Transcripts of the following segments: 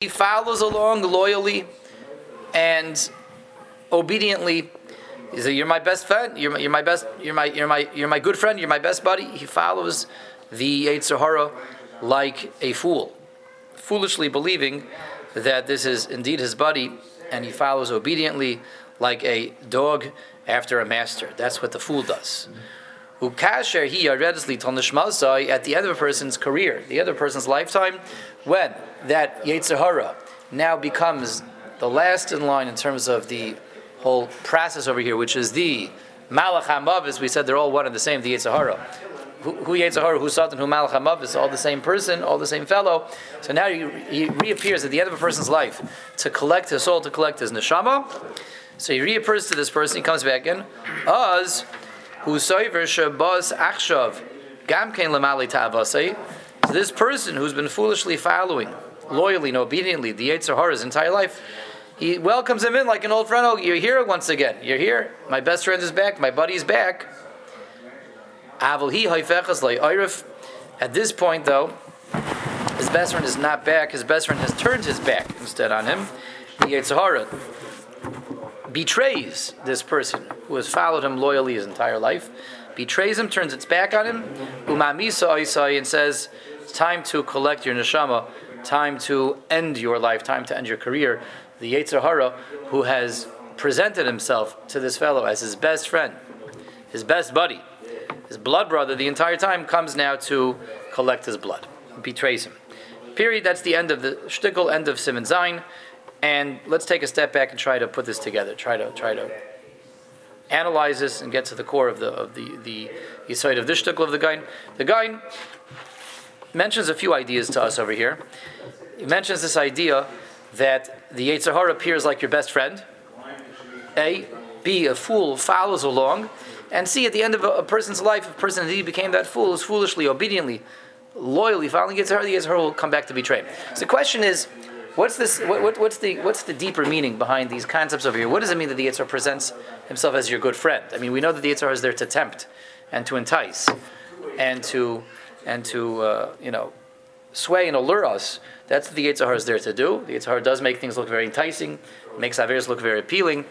he follows along loyally and obediently. He said, "You're my best friend. You're my, you're my best. You're my you're my you're my good friend. You're my best buddy." He follows the Yetzer Hara like a fool, foolishly believing that this is indeed his buddy, and he follows obediently like a dog after a master. That's what the fool does. Ukasher he at the end of a person's career, the other person's lifetime, when that Yetzer Hara now becomes the last in line in terms of the whole process over here, which is the Malach HaMavis, we said they're all one and the same, the Yetzer Hara. Who, who Yetzer Hara, who Satan, who Malach HaMavis, all the same person, all the same fellow. So now he, he reappears at the end of a person's life to collect his soul, to collect his neshama. So he reappears to this person, he comes back in. As who soiver shabaz achshav gam kein lamali ta'avasei. So this person who's been foolishly following, loyally and obediently the Yetzer Hara his entire life, he welcomes him in like an old friend. Oh, you're here once again. You're here. My best friend is back. My buddy is back. At this point, though, his best friend is not back. His best friend has turned his back instead on him. The Yetzer Hara betrays this person who has followed him loyally his entire life, betrays him, turns its back on him, umamisa and says, It's time to collect your neshama, time to end your life, time to end your career. The Yetzer Hara, who has presented himself to this fellow as his best friend, his best buddy, his blood brother, the entire time comes now to collect his blood, betrays him. Period. That's the end of the shtickle, end of Siman Zayin. And let's take a step back and try to put this together. Try to try to analyze this and get to the core of the of the the Yisoid of this shtickle of the Gra. The Gra mentions a few ideas to us over here. He mentions this idea that the Yetzer Hara appears like your best friend. A, B, a fool follows along, and C, at the end of a, person's life, if a person indeed became that fool, is foolishly, obediently, loyally following Yetzer Hara, the Yetzer Hara will come back to betray. So the question is, What's this? What, what, what's the what's the deeper meaning behind these concepts over here? What does it mean that the Yitzhar presents himself as your good friend? I mean, we know that the Yitzhar is there to tempt and to entice and to and to uh, you know sway and allure us. That's what the Yitzhar is there to do. The Yitzhar does make things look very enticing, makes Averis look very appealing.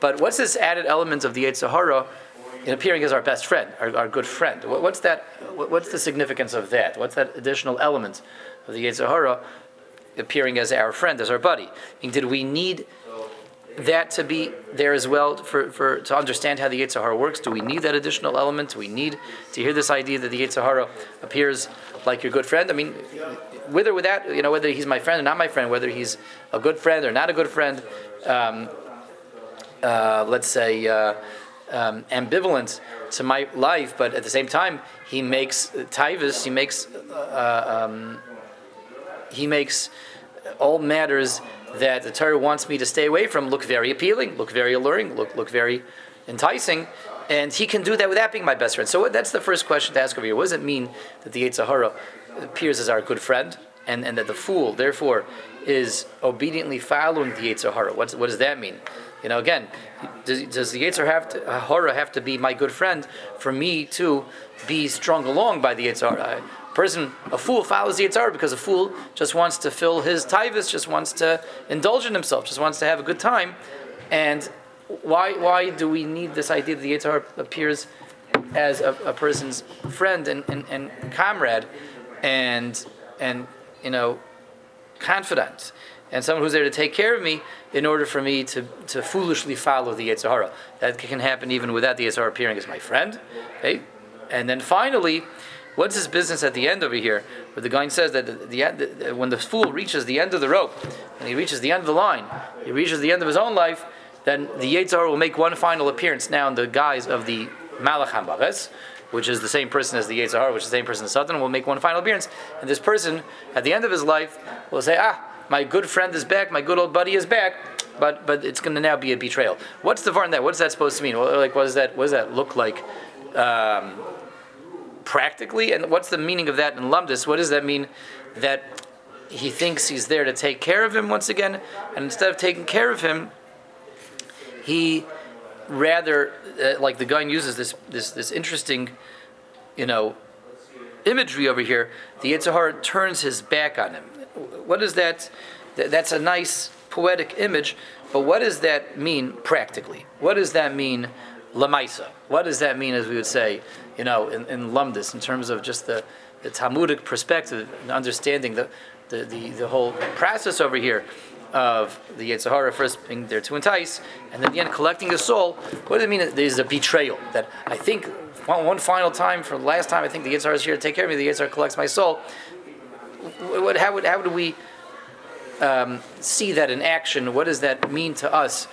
But what's this added element of the Yitzhar in appearing as our best friend, our, our good friend? What's that? What's the significance of that? What's that additional element of the Yitzhar appearing as our friend, as our buddy. Did we need that to be there as well for, for to understand how the Yetzer Hara works? Do we need that additional element? Do we need to hear this idea that the Yetzer Hara appears like your good friend? I mean, with or without, you know, whether he's my friend or not my friend, whether he's a good friend or not a good friend, um, uh, let's say uh, um, ambivalent to my life, but at the same time, he makes tivus, he makes uh, um, he makes all matters that the Torah wants me to stay away from look very appealing, look very alluring, look look very enticing, and he can do that without being my best friend. So that's the first question to ask over here. What does it mean that the Yetzer Hara appears as our good friend, and, and that the fool, therefore, is obediently following the Yetzer Hara? What's, what does that mean? You know, again, does, does the Yetzer have to, Hara have to be my good friend for me to be strung along by the Yetzer Hara? Person, a fool, follows the Yitzhar because a fool just wants to fill his tivus, just wants to indulge in himself, just wants to have a good time. And why, why do we need this idea that the Yitzhar appears as a, a person's friend and, and, and comrade and, and, you know, confidant? and someone who's there to take care of me in order for me to, to foolishly follow the Yetzer That can happen even without the Yetzer appearing as my friend. Okay? And then finally, What's his business at the end over here? Where the Gra says that the, the, the, when the fool reaches the end of the rope, and he reaches the end of the line, he reaches the end of his own life, then the Yetzar will make one final appearance now in the guise of the Malach HaMaves, which is the same person as the Yetzar, which is the same person as Satan, will make one final appearance. And this person, at the end of his life, will say, Ah, my good friend is back, my good old buddy is back, but but it's going to now be a betrayal. What's the var in that? What's that supposed to mean? Like, what does that, what does that look like? Um, practically, and what's the meaning of that in Lumdis? What does that mean that he thinks he's there to take care of him once again, and instead of taking care of him, he rather, uh, like the Gra uses this, this, this interesting, you know, imagery over here, the Yitzhar turns his back on him. What does that th- that's a nice poetic image, but what does that mean practically? What does that mean lamaisa? What does that mean, as we would say, you know, in, in lumdis, in terms of just the, the Talmudic perspective and understanding the, the, the, the whole process over here of the Yetzer Hara first being there to entice, and then the end collecting the soul. What does it mean? There's a betrayal that I think one, one final time for the last time. I think the Yetzer Hara is here to take care of me. The Yetzer Hara collects my soul. What, how would how would we um, see that in action? What does that mean to us?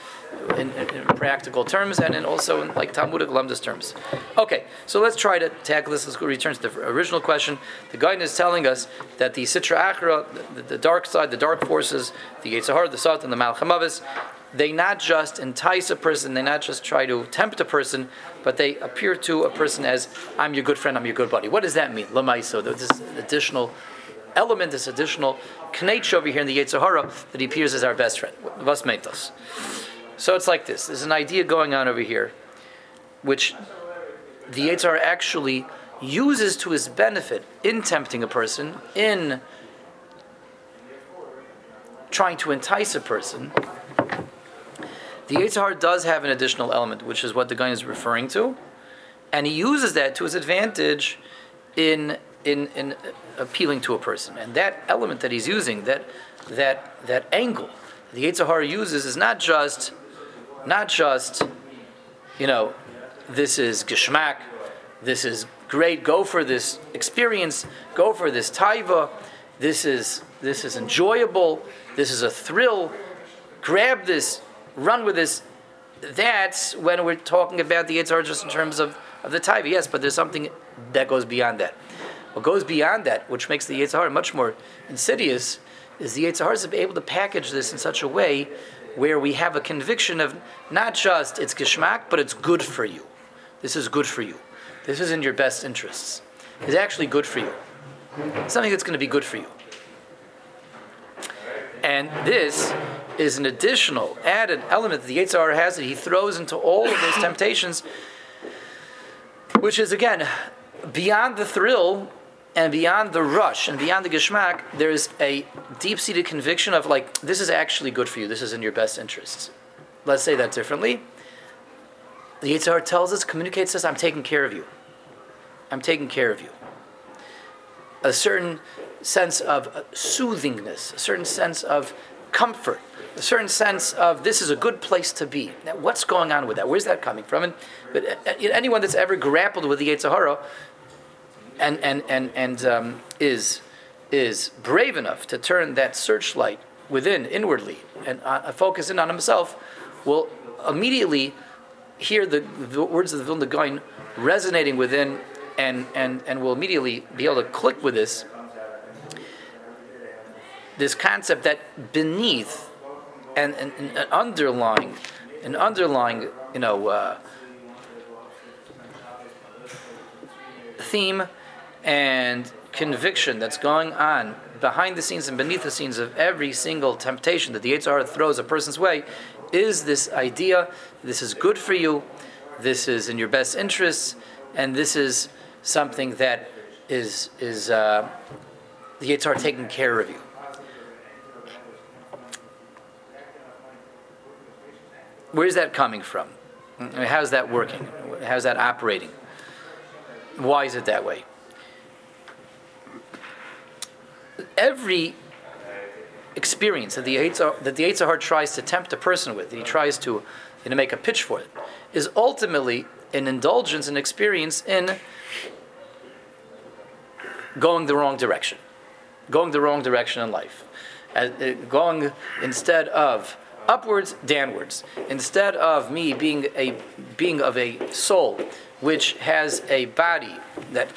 In, in, in, practical terms and in also in like Talmudic Lumdis terms. Okay, so let's try to tackle this. Let's return to the original question. The guidance is telling us that the Sitra Achra, the, the, dark side, the dark forces, the Yetzer Hara, the Satan, the Malchamavis, they not just entice a person, they not just try to tempt a person, but they appear to a person as, I'm your good friend, I'm your good buddy. What does that mean? Lamaiso, this additional element, this additional knetch over here in the Yetzer Hara that he appears as our best friend. Vas. So it's like this. There's an idea going on over here, which the Yitzhar actually uses to his benefit in tempting a person, in trying to entice a person. The Yitzhar does have an additional element, which is what the Gra is referring to, and he uses that to his advantage in in in appealing to a person. And that element that he's using, that that that angle, the Yitzhar uses is not just not just, you know, this is geschmack, this is great, go for this experience, go for this taiva, this is this is enjoyable, this is a thrill, grab this, run with this. That's when we're talking about the Yitzhar just in terms of, of the taiva, yes, but there's something that goes beyond that. What goes beyond that, which makes the Yitzhar much more insidious, is the Yitzhar is able to package this in such a way where we have a conviction of not just it's geschmack, but it's good for you. This is good for you. This is in your best interests. It's actually good for you. Something that's going to be good for you. And this is an additional, added element that the Yitzhar has that he throws into all of those temptations, which is again beyond the thrill and beyond the rush and beyond the geschmack, there's a deep seated conviction of like, this is actually good for you, this is in your best interests. Let's say that differently. The Yitzhar tells us, communicates us, I'm taking care of you. I'm taking care of you. A certain sense of soothingness, a certain sense of comfort, a certain sense of this is a good place to be. Now, what's going on with that? Where's that coming from? And but uh, anyone that's ever grappled with the Yitzhahara and and and and um, is is brave enough to turn that searchlight within inwardly and uh, focus in on himself will immediately hear the, the words of the Vilna Gaon resonating within and, and, and will immediately be able to click with this this concept that beneath and, and underlying an underlying you know uh, theme and conviction that's going on behind the scenes and beneath the scenes of every single temptation that the Yitzhar throws a person's way is this idea this is good for you, this is in your best interests, and this is something that is, is uh, the Yitzhar taking care of you. Where's that coming from? How's that working? How's that operating? Why is it that way? Every experience that the Yitzhar, that the Yitzhar tries to tempt a person with, that he tries to you know, make a pitch for it, is ultimately an indulgence and experience in going the wrong direction, going the wrong direction in life, uh, going instead of upwards, downwards. Instead of me being a being of a soul which has a body that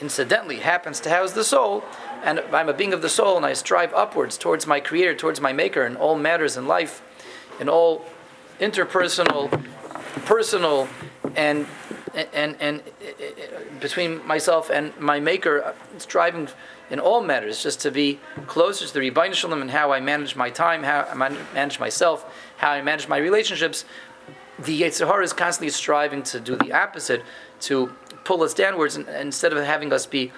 incidentally happens to house the soul, and I'm a being of the soul, and I strive upwards towards my Creator, towards my Maker, in all matters in life, in all interpersonal, personal, and and and between myself and my Maker, striving in all matters just to be closer to the Ribbono Shel Olam and how I manage my time, how I manage myself, how I manage my relationships. The Yetzer Hara is constantly striving to do the opposite, to pull us downwards, and, instead of having us be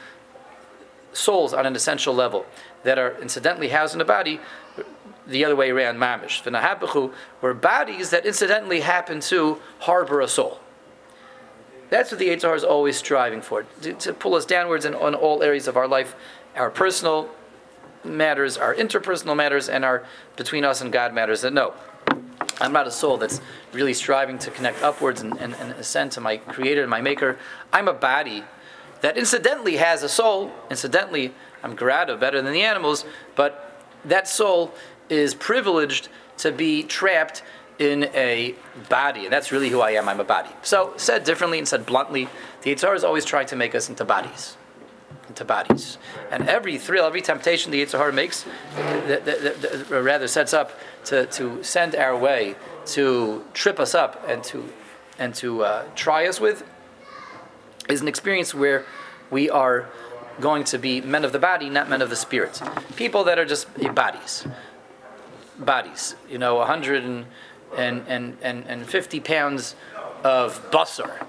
souls on an essential level. that are incidentally housed in a body, the other way around, mamish. V'nahabechu were bodies that incidentally happen to harbor a soul. That's what the Yitzhar is always striving for, to, to pull us downwards in, on all areas of our life, our personal matters, our interpersonal matters, and our between us and God matters. That no, I'm not a soul that's really striving to connect upwards and, and, and ascend to my Creator and my Maker. I'm a body that incidentally has a soul. Incidentally, I'm grata better than the animals, but that soul is privileged to be trapped in a body, and that's really who I am. I'm a body. So, said differently and said bluntly, the Yitzhar is always trying to make us into bodies. Into bodies. And every thrill, every temptation the Yitzhar makes, or rather sets up to, to send our way, to trip us up, and to, and to uh, try us with, is an experience where we are going to be men of the body, not men of the spirit. People that are just bodies bodies. You know, 150 pounds of busser,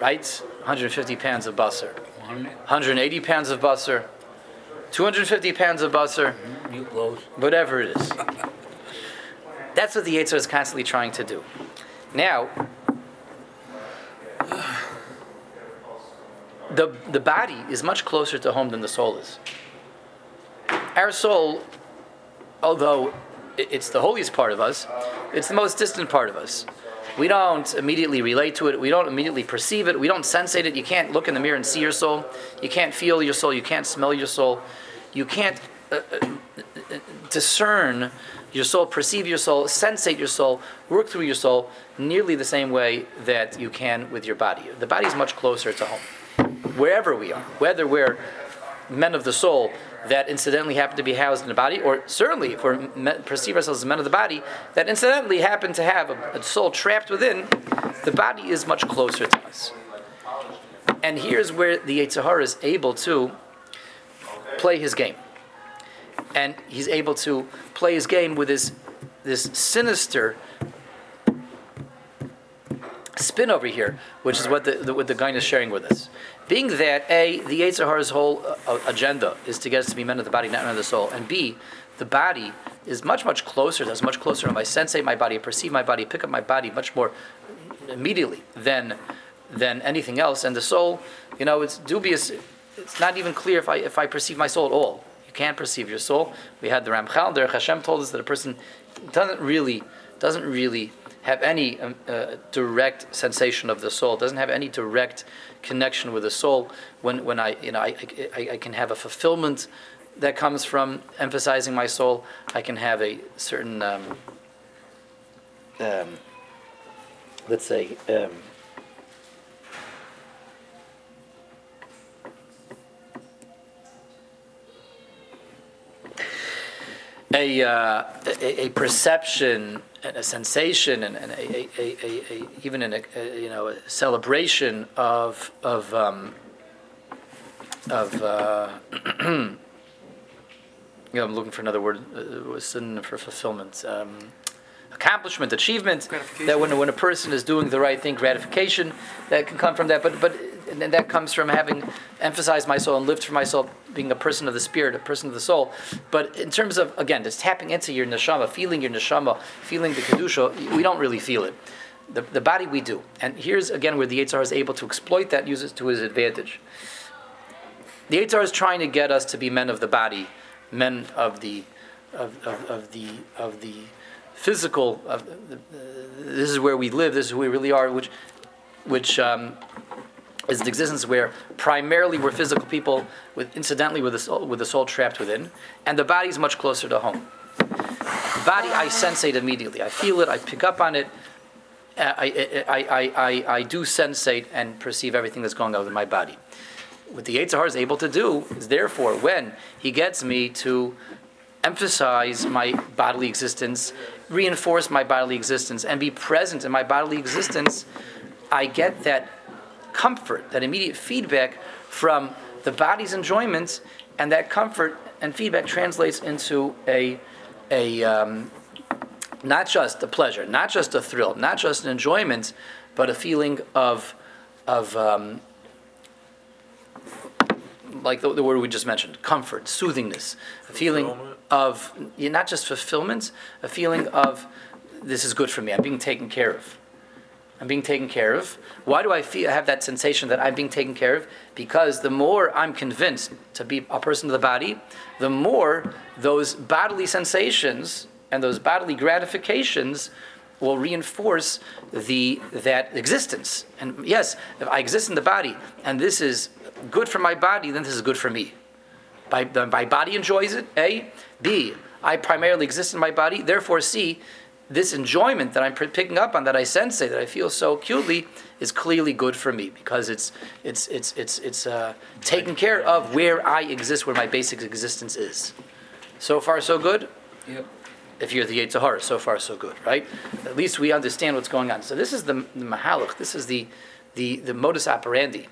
right? 150 pounds of busser. 180 pounds of busser. 250 pounds of busser. Whatever it is. That's what the Yitzhar is constantly trying to do. Now, the, the body is much closer to home than the soul is. Our soul although it's the holiest part of us, it's the most distant part of us. We don't immediately relate to it. We don't immediately perceive it. We don't sensate it. You can't look in the mirror and see your soul. You can't feel your soul. You can't smell your soul. You can't uh, uh, discern your soul, perceive your soul, sensate your soul, work through your soul nearly the same way that you can with your body. The body is much closer to home. Wherever we are, whether we're men of the soul that incidentally happen to be housed in the body, or certainly if we perceive ourselves as men of the body, that incidentally happen to have a, a soul trapped within, the body is much closer to us. And here's where the Yitzhahara is able to play his game. And he's able to play his game with his this sinister spin over here, which is what the, the what the Gra is sharing with us. Being that A, the Yitzhahara's whole uh, agenda is to get us to be men of the body, not men of the soul, and B, the body is much, much closer That's much closer to my sensate my body, perceive my body, pick up my body much more immediately than than anything else. And the soul, you know, it's dubious. It's not even clear if I if I perceive my soul at all. You can't perceive your soul. We had the Ramchal there. Hashem told us that a person doesn't really doesn't really have any um, uh, direct sensation of the soul, doesn't have any direct connection with the soul. When, when I, you know, I, I, I can have a fulfillment that comes from emphasizing my soul. I can have a certain, um, um, let's say, um, a, uh, a, a perception and a sensation and, and a, a, a, even in a, you know a celebration of of um, of uh, you know I'm looking for another word uh, for fulfillment. Um, accomplishment, achievement, that when, when a person is doing the right thing, gratification that can come from that. But but and that comes from having emphasized my soul and lived for my soul, being a person of the spirit, a person of the soul. But in terms of again, just tapping into your neshama, feeling your neshama, feeling the kedusha, we don't really feel it. The, the body we do, and here's again where the Yitzhar is able to exploit that, use it to his advantage. The Yitzhar is trying to get us to be men of the body, men of the of, of, of the of the physical. Of, uh, this is where we live. This is who we really are. Which which um, is an existence where primarily we're physical people, with incidentally with the soul, with soul trapped within, and the body is much closer to home. The body I sensate immediately. I feel it. I pick up on it. I, I, I, I, I do sensate and perceive everything that's going on in my body. What the Yitzhar is able to do is therefore when he gets me to emphasize my bodily existence, reinforce my bodily existence, and be present in my bodily existence, I get that comfort, that immediate feedback from the body's enjoyment, and that comfort and feedback translates into a, a um, not just a pleasure, not just a thrill, not just an enjoyment, but a feeling of, of um, like the, the word we just mentioned, comfort, soothingness, a feeling of not just fulfillment, a feeling of this is good for me. I'm being taken care of. I'm being taken care of. Why do I feel have that sensation that I'm being taken care of? Because the more I'm convinced to be a person of the body, the more those bodily sensations and those bodily gratifications will reinforce the that existence. And yes, if I exist in the body and this is good for my body, then this is good for me. My, my body enjoys it, A. B. I primarily exist in my body, therefore, C this enjoyment that I'm picking up on, that I sense that I feel so acutely, is clearly good for me because it's it's it's it's it's uh, taking care of where I exist, where my basic existence is. So far, so good. Yep. If you're the Yetzer Hara, so far, so good, right? At least we understand what's going on. So this is the, the mahalach. This is the the the modus operandi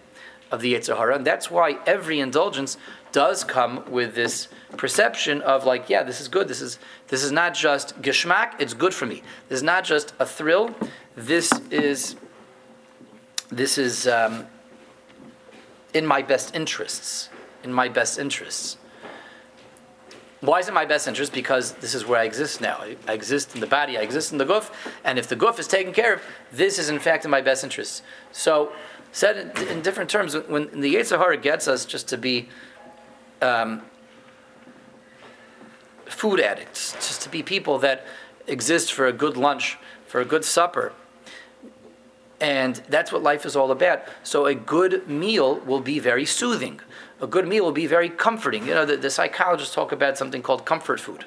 of the Yetzer Hara, and that's why every indulgence does come with this perception of like, yeah, this is good. This is this is not just geschmack. It's good for me. This is not just a thrill. This is this is um, in my best interests. In my best interests. Why is it my best interest? Because this is where I exist now. I, I exist in the body. I exist in the goof, and if the goof is taken care of, this is in fact in my best interests. So, said in, in different terms, when the Yetzer Hara gets us just to be um, food addicts, just to be people that exist for a good lunch, for a good supper. And that's what life is all about. So a good meal will be very soothing. A good meal will be very comforting. You know, the, the psychologists talk about something called comfort food.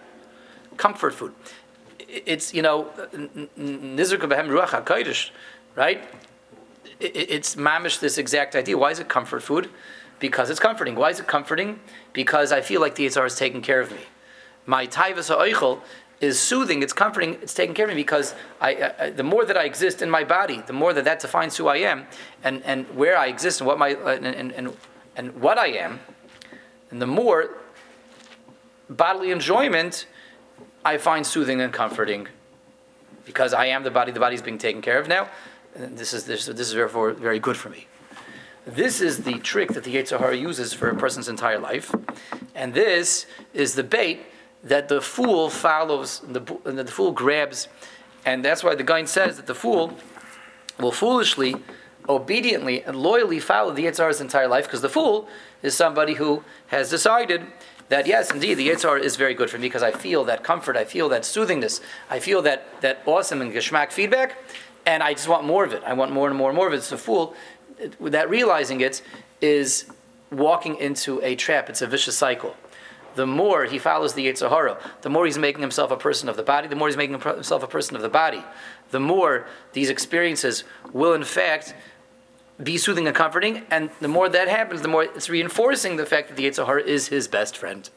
Comfort food. It's, you know, behem ruach HaKodesh, right? It's mamish this exact idea. Why is it comfort food? Because it's comforting. Why is it comforting? Because I feel like the Yitzhar is taking care of me my taivas ha'oichel is soothing, it's comforting, it's taking care of me because I, the more that I exist in my body, the more that that defines who I am and, and where I exist and what my uh, and, and, and, and what I am, and the more bodily enjoyment I find soothing and comforting because I am the body, the body is being taken care of now. This is this, this is therefore very good for me. This is the trick that the Yetzer Hara uses for a person's entire life, and this is the bait that the fool follows, the, the fool grabs, and that's why the Gra says that the fool will foolishly, obediently, and loyally follow the Yitzhar's entire life, because the fool is somebody who has decided that yes, indeed, the Yitzhar is very good for me because I feel that comfort, I feel that soothingness, I feel that, that awesome and geschmack feedback, and I just want more of it. I want more and more and more of it. It's a fool. That realizing it is walking into a trap. It's a vicious cycle the more he follows the Yetzer Hara, the more he's making himself a person of the body, the more he's making himself a person of the body, the more these experiences will, in fact, be soothing and comforting, and the more that happens, the more it's reinforcing the fact that the Yetzer Hara is his best friend.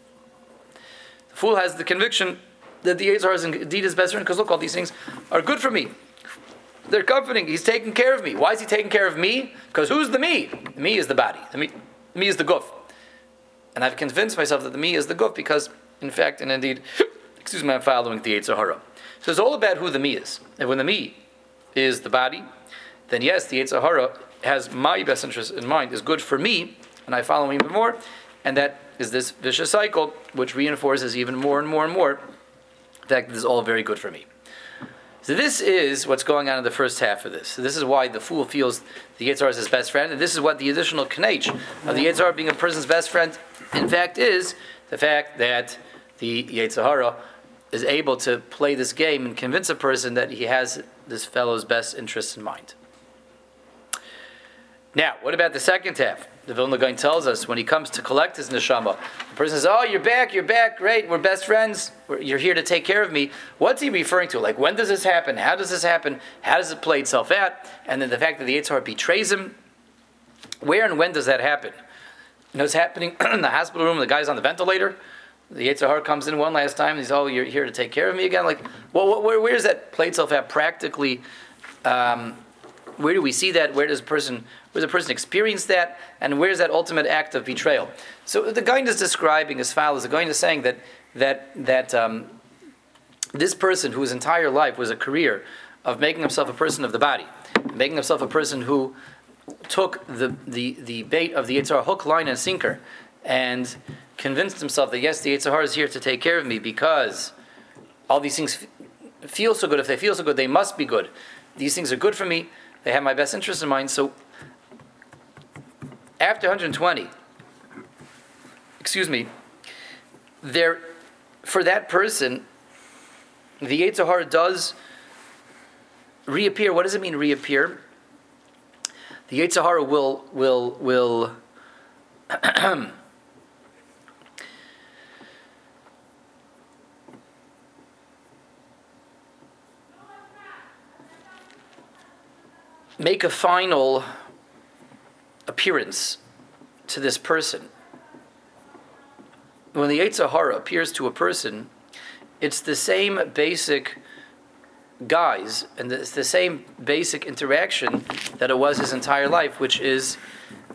The fool has the conviction that the Yetzer Hara is indeed his best friend, because look, all these things are good for me. They're comforting. He's taking care of me. Why is he taking care of me? Because who's the me? The me is the body. The me, the me is the guf. And I've convinced myself that the me is the guf because, in fact, and indeed, excuse me, I'm following the Yetzer Hara. So it's all about who the me is. And when the me is the body, then yes, the Yetzer Hara has my best interest in mind, is good for me, and I follow him even more. And that is this vicious cycle, which reinforces even more and more and more that this is all very good for me. So this is what's going on in the first half of this. So this is why the fool feels the Yitzhar is his best friend, and this is what the additional knach of the Yitzhar being a person's best friend, in fact, is the fact that the Yetzer is able to play this game and convince a person that he has this fellow's best interests in mind. Now, what about the second half? The Vilna Gaon tells us when he comes to collect his neshama, the person says, "Oh, you're back, you're back, great, we're best friends, we're, you're here to take care of me." What's he referring to? Like, when does this happen? How does this happen? How does it play itself out? And then the fact that the Yitzhar betrays him. Where and when does that happen? You know what's happening in the hospital room? The guy's on the ventilator. The Yetzer Hara comes in one last time. And he's, "Oh, you're here to take care of me again." Like, well, where, where does that play itself out practically? Um, where do we see that? Where does a person where a person experience that? And where's that ultimate act of betrayal? So the Gra is describing as follows. The Gra is saying that that that um, this person whose entire life was a career of making himself a person of the body, making himself a person who took the, the, the bait of the Yitzhar hook, line, and sinker, and convinced himself that yes, the Yitzhar is here to take care of me because all these things feel so good. If they feel so good, they must be good. These things are good for me. They have my best interest in mind. So after 120, excuse me, there for that person, the Yitzhar does reappear. What does it mean reappear? The Yitzhar will will will make a final appearance to this person. When the Yitzhahara appears to a person, it's the same basic guise and it's the same basic interaction that it was his entire life, which is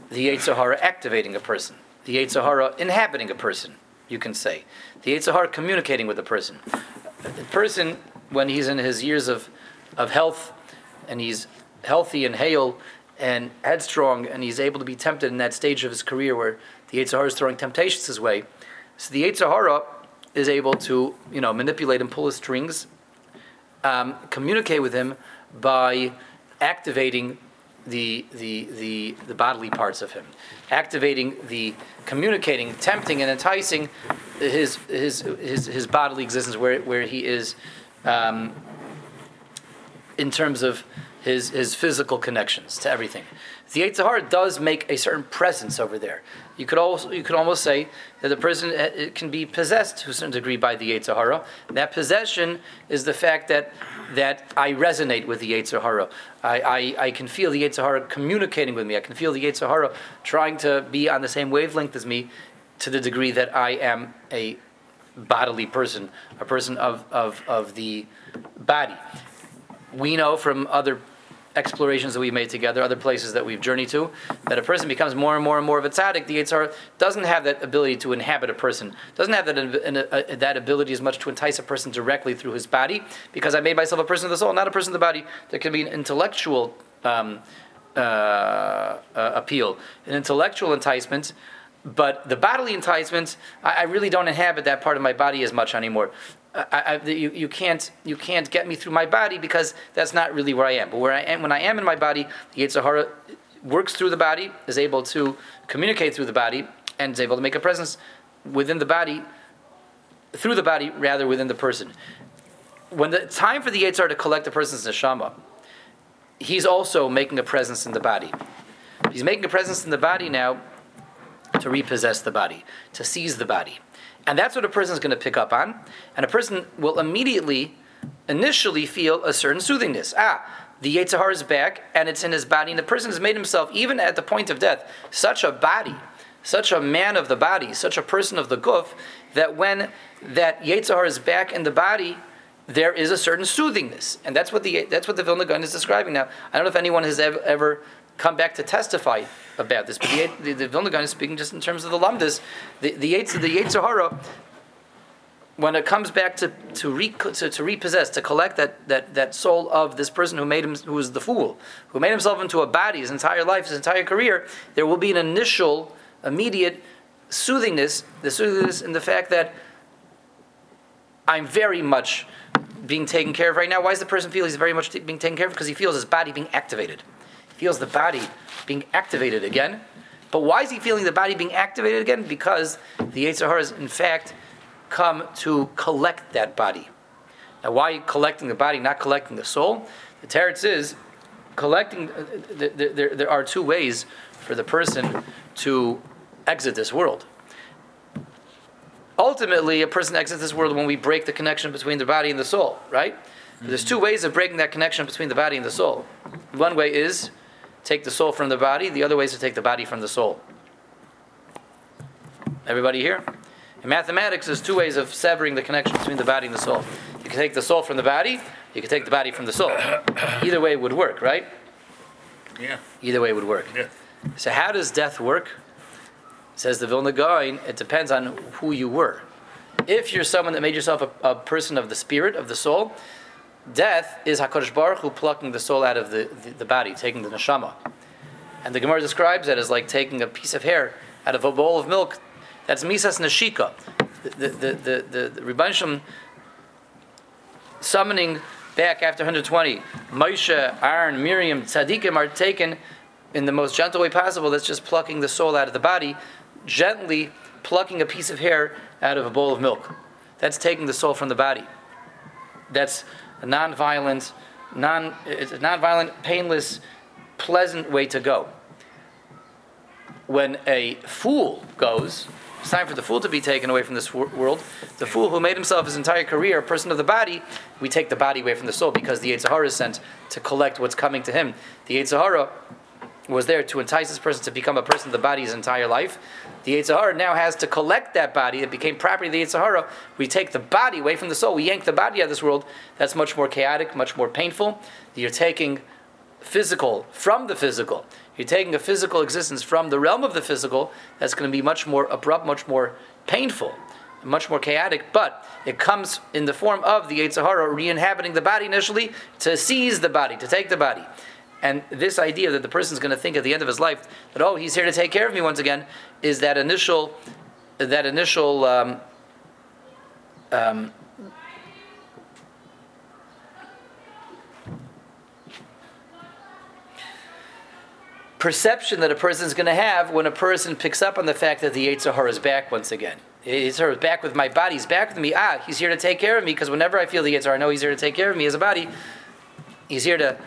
the Yitzhahara activating a person, the Yitzhahara inhabiting a person, you can say, the Yitzhahara communicating with a person. The person, when he's in his years of, of health and he's healthy and hale and headstrong, and he's able to be tempted in that stage of his career where the Yitzhahara is throwing temptations his way. So the Yitzhahara is able to, you know, manipulate and pull his strings, um, communicate with him by activating the, the, the, the bodily parts of him, activating the communicating, tempting, and enticing his, his, his, his bodily existence where, where he is um, in terms of his, his physical connections to everything. The Yitzhar does make a certain presence over there. You could also you could almost say that the person eh, it can be possessed to a certain degree by the Yitzhara. That possession is the fact that that I resonate with the Yitzhara. I, I, I can feel the Yitzhara communicating with me. I can feel the Yitzhara trying to be on the same wavelength as me to the degree that I am a bodily person, a person of, of, of the body. We know from other explorations that we've made together, other places that we've journeyed to, that a person becomes more and more and more of a tzaddik, the Yitzhar doesn't have that ability to inhabit a person, doesn't have that, that ability as much to entice a person directly through his body, because I made myself a person of the soul, not a person of the body. There can be an intellectual um, uh, uh, appeal, an intellectual enticement. But the bodily enticement, I, I really don't inhabit that part of my body as much anymore. I, I, you, you, can't you can't get me through my body because that's not really where I am. But where I am, when I am in my body, the Yitzhahara works through the body, is able to communicate through the body, and is able to make a presence within the body, through the body rather within the person. When the time for the Yitzhahara to collect the person's neshama, he's also making a presence in the body. He's making a presence in the body now to repossess the body, to seize the body. And that's what a person is going to pick up on. And a person will immediately, initially feel a certain soothingness. Ah, the Yitzhar is back and it's in his body. And the person has made himself, even at the point of death, such a body, such a man of the body, such a person of the guf, that when that Yitzhar is back in the body, there is a certain soothingness. And that's what the, that's what the Vilna Gaon is describing now. I don't know if anyone has ever, ever come back to testify about this. But the, the, the Vilna Gaon is speaking just in terms of the Lamdas. The, the, Yetz, the Yetzirah, when it comes back to, to, re, to, to, repossess, to collect that, that, that soul of this person who made him, who was the fool, who made himself into a body his entire life, his entire career, there will be an initial, immediate soothingness, the soothingness in the fact that I'm very much being taken care of right now. Why does the person feel he's very much being taken care of? Because he feels his body being activated feels the body being activated again. But why is he feeling the body being activated again? Because the Yitzhar has, in fact, come to collect that body. Now, why collecting the body, not collecting the soul? The teretz is collecting. Uh, there, there, there are two ways for the person to exit this world. Ultimately, a person exits this world when we break the connection between the body and the soul, right? Mm-hmm. There's two ways of breaking that connection between the body and the soul. One way is take the soul from the body, the other way is to take the body from the soul. Everybody here? In mathematics, there's two ways of severing the connection between the body and the soul. You can take the soul from the body, you can take the body from the soul. Either way would work, right? Yeah. Either way would work. Yeah. So how does death work? Says the Vilna Gaon, it depends on who you were. If you're someone that made yourself a, a person of the spirit, of the soul, Death is Hakadosh Baruch Hu plucking the soul out of the, the, the, body, taking the neshama. And the Gemara describes it as like taking a piece of hair out of a bowl of milk That's Misas neshika. The, the, the, the, the, the summoning back after 120. Moshe, Aaron, Miriam, Tzaddikim are taken in the most gentle way possible. That's just plucking the soul out of the body, gently plucking a piece of hair out of a bowl of milk. That's taking the soul from the body. That's a non-violent, non, it's a non-violent, painless, pleasant way to go. When a fool goes, it's time for the fool to be taken away from this world. The fool who made himself his entire career a person of the body, we take the body away from the soul because the Yetzer Hara is sent to collect what's coming to him. The Yetzer Hara was there to entice this person to become a person of the body his entire life. The Yetzer Hara now has to collect that body that became property of the Yetzer Hara. We take the body away from the soul. We yank the body out of this world. That's much more chaotic, much more painful. You're taking physical from the physical. You're taking a physical existence from the realm of the physical. That's going to be much more abrupt, much more painful, much more chaotic. But it comes in the form of the Yetzer Hara re-inhabiting the body initially to seize the body, to take the body. And this idea that the person is going to think at the end of his life that oh he's here to take care of me once again is that initial that initial um, um, perception that a person is going to have when a person picks up on the fact that the Yetzer Hara is back once again. Hara is back with my body. He's back with me. Ah, he's here to take care of me because whenever I feel the Yetzer Hara, I know he's here to take care of me as a body. He's here to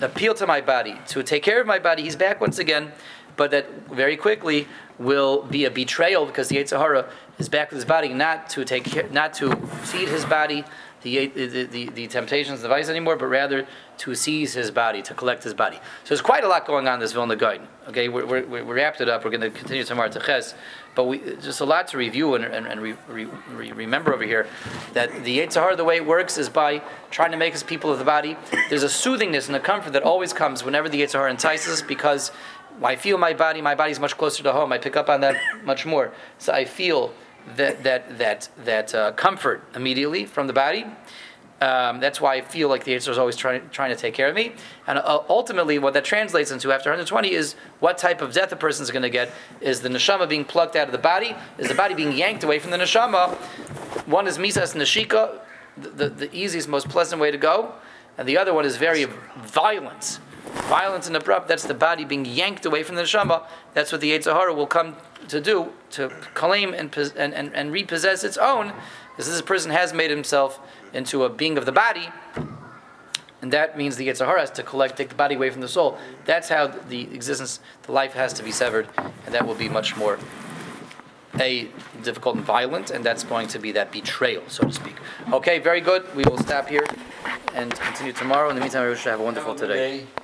appeal to my body, to take care of my body. He's back once again, but that very quickly will be a betrayal because the Yetzer Hara is back with his body, not to take care, not to feed his body the, the, the, the temptations, the vice anymore, but rather to seize his body, to collect his body. So there's quite a lot going on in this Vilna Gaon. Okay, we're, we're, we wrapped it up. We're going to continue tomorrow to Ches, but we, just a lot to review and, and, and re, re, re, remember over here that the Yetzer Hara, the way it works is by trying to make us people of the body. There's a soothingness and a comfort that always comes whenever the Yetzer Hara entices us because I feel my body, my body's much closer to home. I pick up on that much more. So I feel that that that that uh, comfort immediately from the body. Um, that's why I feel like the Yetzer is always trying, trying to take care of me. And uh, ultimately, what that translates into after 120 is what type of death a person is going to get. Is the neshama being plucked out of the body? Is the body being yanked away from the neshama? One is misas neshika, the, the, the easiest, most pleasant way to go. And the other one is very violent. Violent and abrupt, that's the body being yanked away from the neshama. That's what the Yetzer Hara will come to do, to claim and, and, and, and repossess its own. Because this person has made himself into a being of the body, and that means the Yetzer Hara has to collect, take the body away from the soul. That's how the existence, the life has to be severed, and that will be much more a difficult and violent, and that's going to be that betrayal, so to speak. Okay, very good. We will stop here and continue tomorrow. In the meantime, I wish you have a wonderful today.